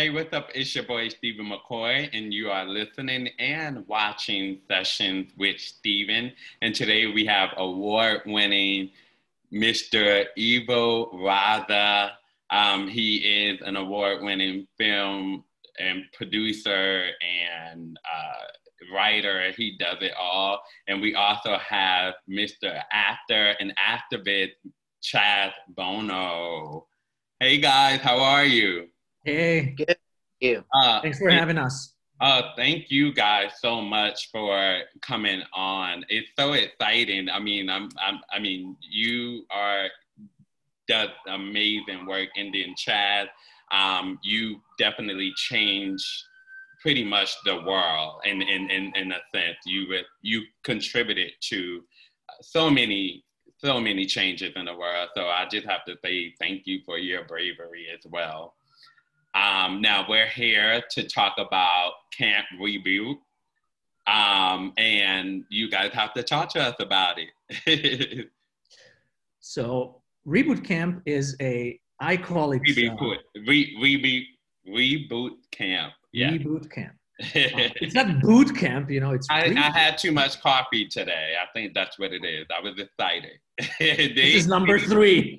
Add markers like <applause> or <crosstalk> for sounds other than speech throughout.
Hey, what's up? It's your boy Stephen McCoy, and you are listening and watching Sessions with Stephen. And today we have award winning Mr. Ivo Raza. Um, he is an award winning film and producer and uh, writer. He does it all. And we also have Mr. Actor and activist Chaz Bono. Hey guys, how are you? Hey. Good. You. Uh, Thanks for having us. Uh, thank you guys so much for coming on. It's so exciting. I mean, I'm, I'm I mean, you are does amazing work, Indian Chaz. Um, you definitely change pretty much the world in, in, in, in a sense. You, you contributed to so many so many changes in the world. So I just have to say thank you for your bravery as well. Um, now we're here to talk about Camp Reboot. Um, and you guys have to talk to us about it. <laughs> so Reboot Camp is a, I call it reboot, uh, re, reboot, reboot camp. Yeah. Reboot camp. <laughs> uh, it's not boot camp, you know. It's. I, I, had too much coffee today. I think that's what it is. I was excited. <laughs> this is number three.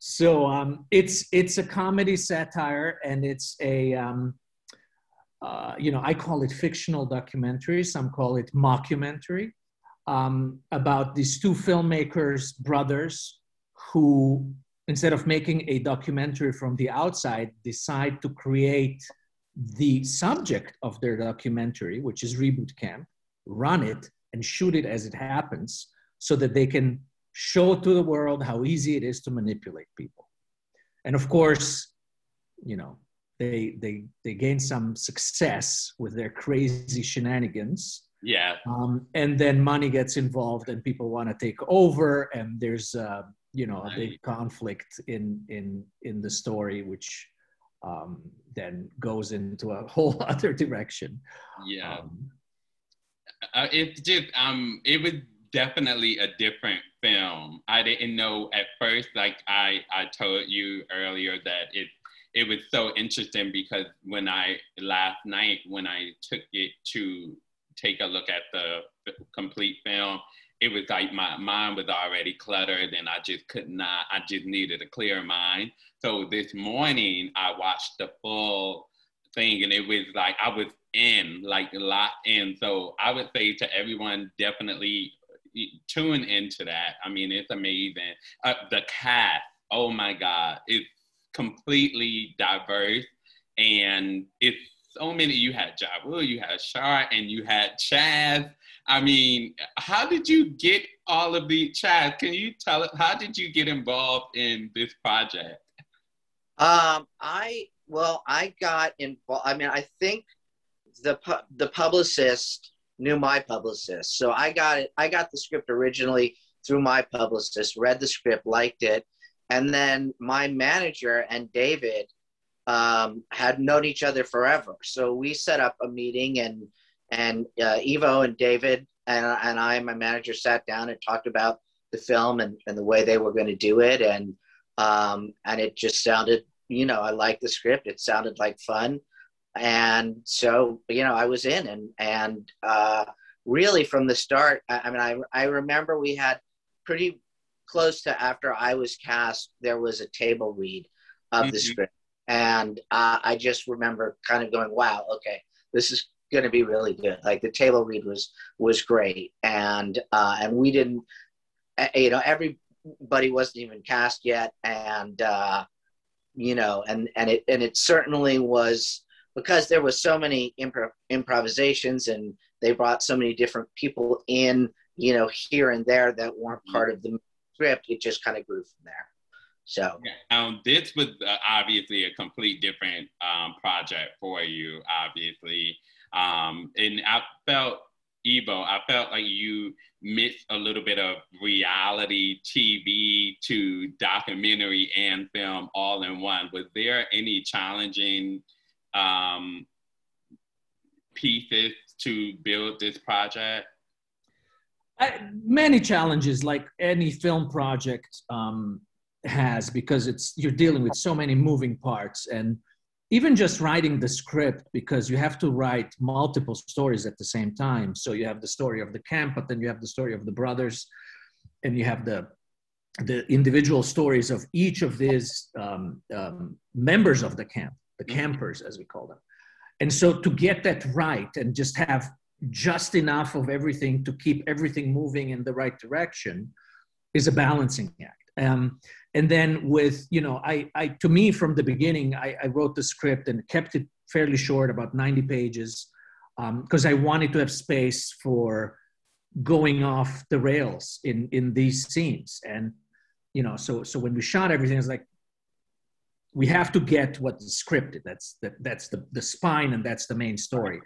So um, it's it's a comedy satire, and it's a um, uh, you know I call it fictional documentary. Some call it mockumentary um, about these two filmmakers, brothers, who instead of making a documentary from the outside, decide to create the subject of their documentary, which is Reboot Camp, run it and shoot it as it happens, so that they can show to the world how easy it is to manipulate people. And of course, you know, they they they gain some success with their crazy shenanigans. Yeah. Um, and then money gets involved, and people want to take over, and there's uh, you know a big conflict in in in the story, which um, then goes into a <laughs> whole other direction. Yeah. Um, uh, it just um it was definitely a different film. I didn't know at first, like I, I told you earlier that it it was so interesting because when I last night when I took it to take a look at the complete film, it was like my mind was already cluttered and I just could not, I just needed a clear mind. So this morning I watched the full thing and it was like I was in, like locked in. So I would say to everyone, definitely tune into that. I mean, it's amazing. Uh, the cast, oh my God, it's completely diverse and it's so many. You had Ja you had Shar, and you had Chaz. I mean, how did you get all of the Chaz? Can you tell us how did you get involved in this project? Um, I well, I got involved. I mean, I think the the publicist knew my publicist. So I got it. I got the script originally through my publicist, read the script, liked it. And then my manager and David um, had known each other forever. So we set up a meeting and, and uh, Ivo and David and, and I, my manager sat down and talked about the film and, and the way they were going to do it. And, um, and it just sounded, you know, I liked the script. It sounded like fun and so you know i was in and and uh, really from the start I, I, mean I, I remember we had pretty close to after i was cast there was a table read of mm-hmm. the script. And uh, i just remember kind of going wow okay this is going to be really good. Like the table read was was great. And uh, and we didn't you know everybody wasn't even cast yet. And uh, you know and and it and it certainly was because there was so many improv- improvisations and they brought so many different people in, you know, here and there that weren't part of the script, it just kind of grew from there. So um, this was uh, obviously a complete different um, project for you, obviously. Um, and I felt, Ivo, I felt like you mixed a little bit of reality TV to documentary and film all in one. Was there any challenging um, pieces to build this project? I, many challenges, like any film project um, has, because it's you're dealing with so many moving parts, and even just writing the script because you have to write multiple stories at the same time so you have the story of the camp but then you have the story of the brothers and you have the the individual stories of each of these um, um, members of the camp the mm-hmm. campers as we call them. And so to get that right and just have just enough of everything to keep everything moving in the right direction is a balancing act. Um, and then with you know I, I to me from the beginning I, I wrote the script and kept it fairly short about 90 pages because um, i wanted to have space for going off the rails in in these scenes. And you know so so when we shot everything it's like we have to get what's scripted that's that, that's the the spine and that's the main story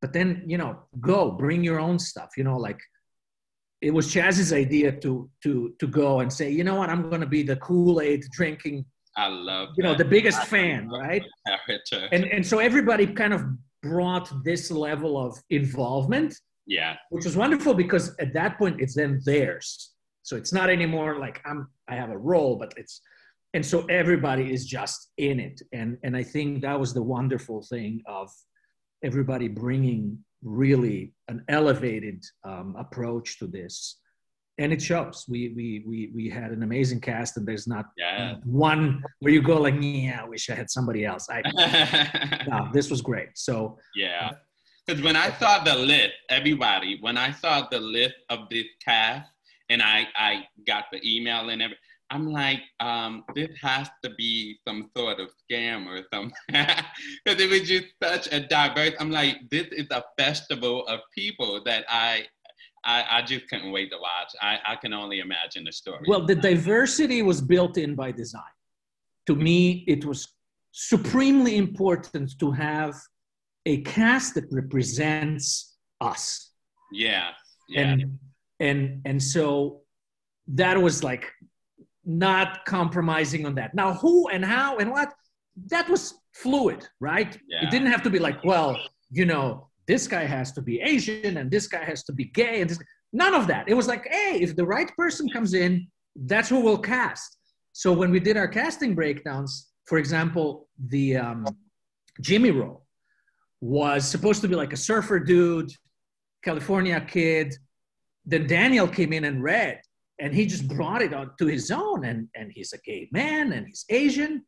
but then you know go bring your own stuff you know like it was Chaz's idea to to to go and say, you know what, I'm going to be the Kool Aid drinking. I love you know the biggest I fan, right? And and so everybody kind of brought this level of involvement. Yeah, which was wonderful because at that point it's then theirs. So it's not anymore like I'm I have a role, but it's and so everybody is just in it, and and I think that was the wonderful thing of everybody bringing really an elevated um, approach to this. And it shows. We we we we had an amazing cast and there's not yeah. one where you go like yeah i wish i had somebody else. I <laughs> no, this was great. So yeah. because when i saw the list everybody when i saw the list of this cast and i i got the email and everything I'm like, um, this has to be some sort of scam or something. <laughs> Because it was just such a diverse, I'm like, this is a festival of people that I I, I just couldn't wait to watch. I, I can only imagine the story. Well, the diversity was built in by design. To me, it was supremely important to have a cast that represents us. Yeah. yeah. And and and so that was like not compromising on that. Now, who and how and what, that was fluid, right? Yeah. It didn't have to be like, well, you know, this guy has to be Asian and this guy has to be gay and this. None of that. It was like, hey, if the right person comes in, that's who we'll cast. So when we did our casting breakdowns, for example, the um, Jimmy role was supposed to be like a surfer dude, California kid. Then Daniel came in and read, and he just brought it on to his own and and he's a gay man and he's asian.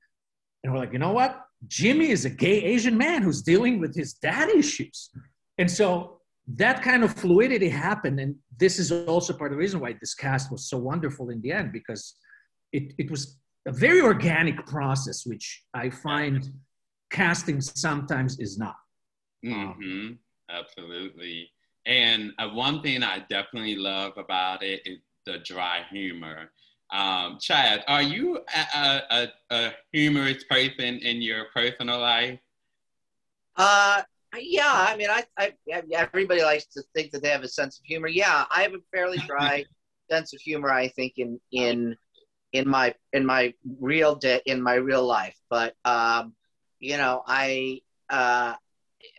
And we're like you know what? Jimmy is a gay asian man who's dealing with his dad issues. And so that kind of fluidity happened and this is also part of the reason why this cast was so wonderful in the end because it, it was a very organic process which i find casting sometimes is not. Mm-hmm. absolutely. And uh, one thing i definitely love about it is the dry humor. Um, Chaz, are you a, a, a, humorous person in your personal life? Uh, yeah. I mean, I, I, everybody likes to think that they have a sense of humor. Yeah, I have a fairly <laughs> dry sense of humor. I think in in in my in my real day in my real life. But um, you know, I uh,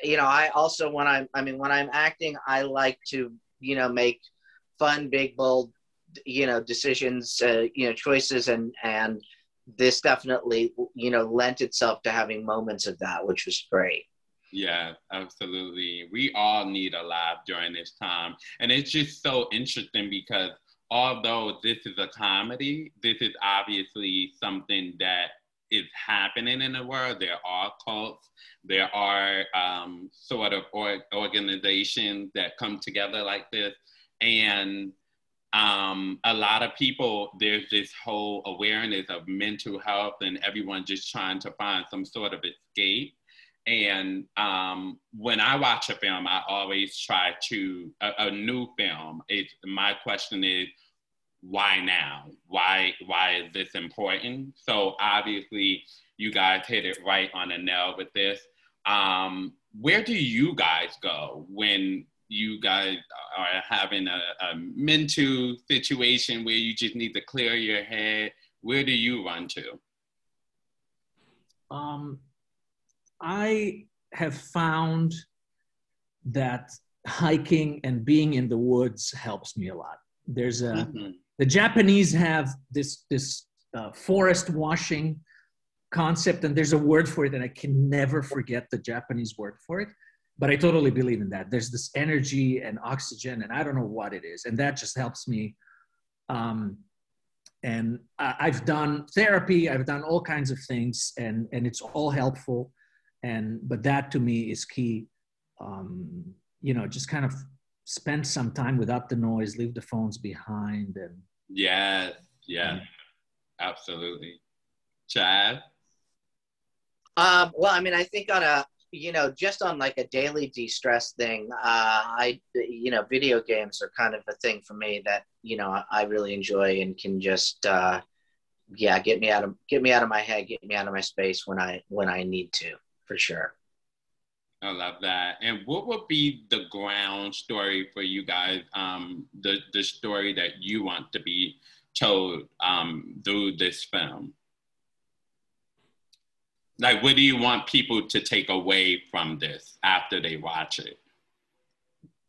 you know, I also when I'm I mean when I'm acting, I like to you know make fun, big, bold you know decisions uh, you know choices and and this definitely you know lent itself to having moments of that which was great. Yeah absolutely. We all need a laugh during this time. And it's just so interesting because although this is a comedy this is obviously something that is happening in the world. There are cults. There are um, sort of or- organizations that come together like this. And um, a lot of people, there's this whole awareness of mental health and everyone just trying to find some sort of escape. And um, when I watch a film, I always try to, a, a new film, it, my question is, why now? Why, why is this important? So obviously, you guys hit it right on the nail with this. Um, where do you guys go when you guys are having a, a mental situation where you just need to clear your head, where do you run to? Um, I have found that hiking and being in the woods helps me a lot. There's a mm-hmm. the Japanese have this this uh, forest washing concept, and there's a word for it, and I can never forget the Japanese word for it. But I totally believe in that. There's this energy and oxygen, and I don't know what it is, and that just helps me. Um, and I've done therapy, I've done all kinds of things, and and it's all helpful. And but that to me is key. Um, you know, just kind of spend some time without the noise, leave the phones behind, and yeah, yeah, absolutely. Chaz. Um, well, I mean, I think on a you know just on like a daily de-stress thing, uh, I you know video games are kind of a thing for me that you know I really enjoy and can just uh, yeah get me out of get me out of my head, get me out of my space when I when I need to for sure. I love that. And what would be the ground story for you guys? Um, the the story that you want to be told um, through this film? Like, what do you want people to take away from this after they watch it?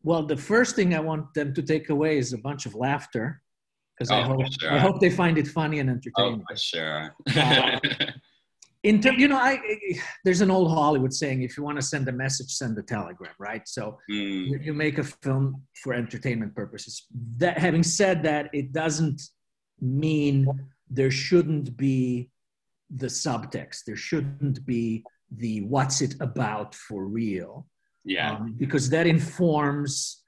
Well, the first thing I want them to take away is a bunch of laughter, because Oh, I hope sure. I hope they find it funny and entertaining. Oh, sure. Uh, in term, you know, I, there's an old Hollywood saying: if you want to send a message, send a telegram, right? So Mm, you, you make a film for entertainment purposes. That having said that, it doesn't mean there shouldn't be the subtext. There shouldn't be the what's it about for real, yeah. um, because that informs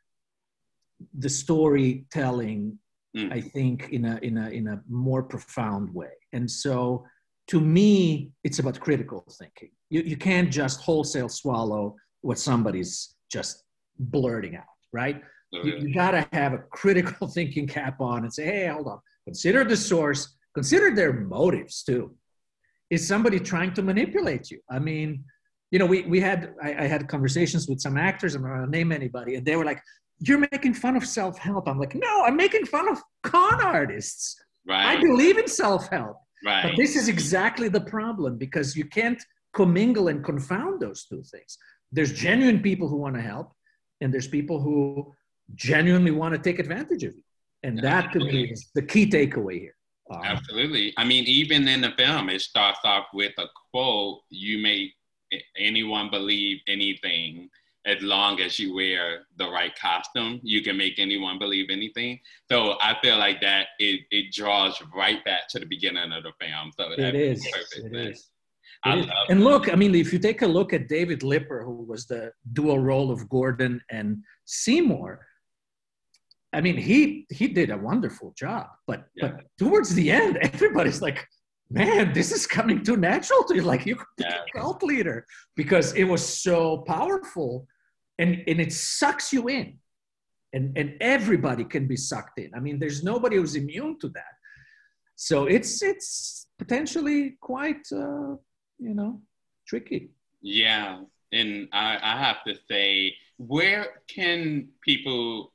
the storytelling. Mm. I think in a in a in a more profound way. And so, to me, it's about critical thinking. You you can't just wholesale swallow what somebody's just blurting out, right? you, you got to have a critical <laughs> thinking cap on and say, hey, hold on, consider the source, consider their motives too. Is somebody trying to manipulate you? I mean, you know, we, we had, I, I had conversations with some actors, I'm not gonna name anybody, and they were like, you're making fun of self help. I'm like, no, I'm making fun of con artists. Right. I believe in self help. Right. But this is exactly the problem because you can't commingle and confound those two things. There's genuine people who want to help, and there's people who genuinely want to take advantage of you. And that to me is the key takeaway here. Um, Absolutely. I mean, even in the film, it starts off with a quote You make anyone believe anything as long as you wear the right costume. You can make anyone believe anything. So I feel like that it, it draws right back to the beginning of the film. So it that is. perfect It is. I It is. love And look, I mean, if you take a look at David Lipper, who was the dual role of Gordon and Seymour, I mean, he he did a wonderful job. But Yeah. but towards the end, <laughs> everybody's like, "Man, this is coming too natural to you. Like you could be Yeah. a cult leader because it was so powerful, and and it sucks you in, and and everybody can be sucked in. I mean, there's nobody who's immune to that. So it's it's potentially quite uh, you know tricky. Yeah, and I, I have to say, where can people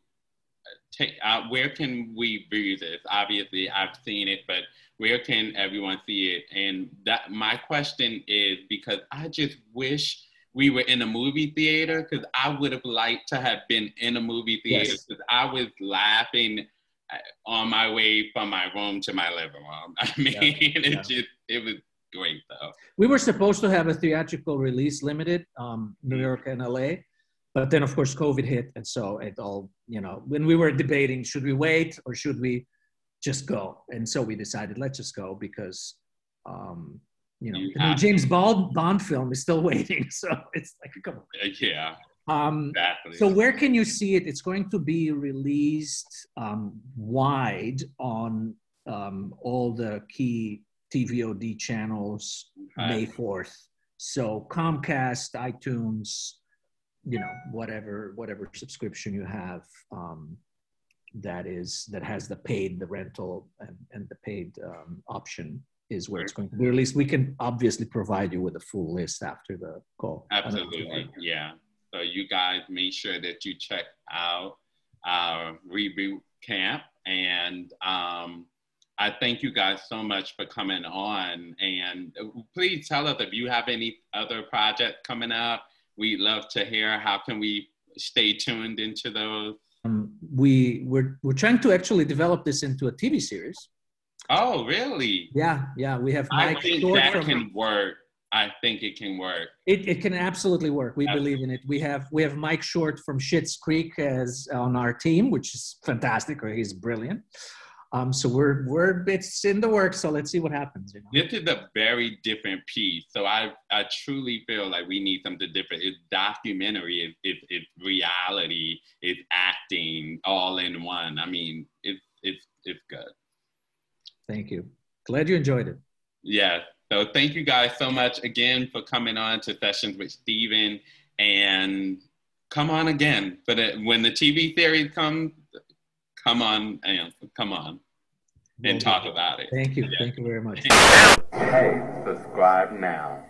take? Uh, where can we view this? Obviously, I've seen it, but where can everyone see it? And that my question is because I just wish we were in a movie theater because I would have liked to have been in a movie theater Yes. because I was laughing uh, on my way from my room to my living room. <laughs> I mean, it yeah. just it was great though. We were supposed to have a theatrical release limited, um, New York and LA, but then of course COVID hit, and so it all you know. When we were debating, should we wait or should we just go? And so we decided let's just go because, um, you know, You the James Bond Bond film is still <laughs> waiting. So it's like come on. Uh, Yeah, Um, exactly. so where can you see it? It's going to be released um, wide on um, all the key TVOD channels Okay. May 4th. So Comcast, iTunes, you know, whatever whatever subscription you have um, that is that has the paid, the rental, and, and the paid um, option is where it's going to be released. We can obviously provide you with a full list after the call. Absolutely, yeah. So you guys make sure that you check out our reboot camp, and um, I thank you guys so much for coming on. And uh, please tell us if you have any other projects coming up. We'd love to hear. How can we stay tuned into those? Um, we we're, we're trying to actually develop this into a TV series. Oh, really? Yeah, yeah. We have Mike I think Short that from. can work. I think it can work. It, it can absolutely work. We believe in it. We have we have Mike Short from Schitt's Creek as on our team, which is fantastic. Or He's brilliant. Um, so we're we're it's in the works. So let's see what happens. You know? This is a very different piece. So I I truly feel like we need something different. It's documentary. It's it's, it's reality. It's acting all in one. I mean, it's it's it's good. Thank you. Glad you enjoyed it. Yeah. So thank you guys so much again for coming on to sessions with Stephen and come on again. But when the TV series comes, come on and come on and talk about it. Thank you. Yeah. Thank you very much. <laughs> Hey, subscribe now.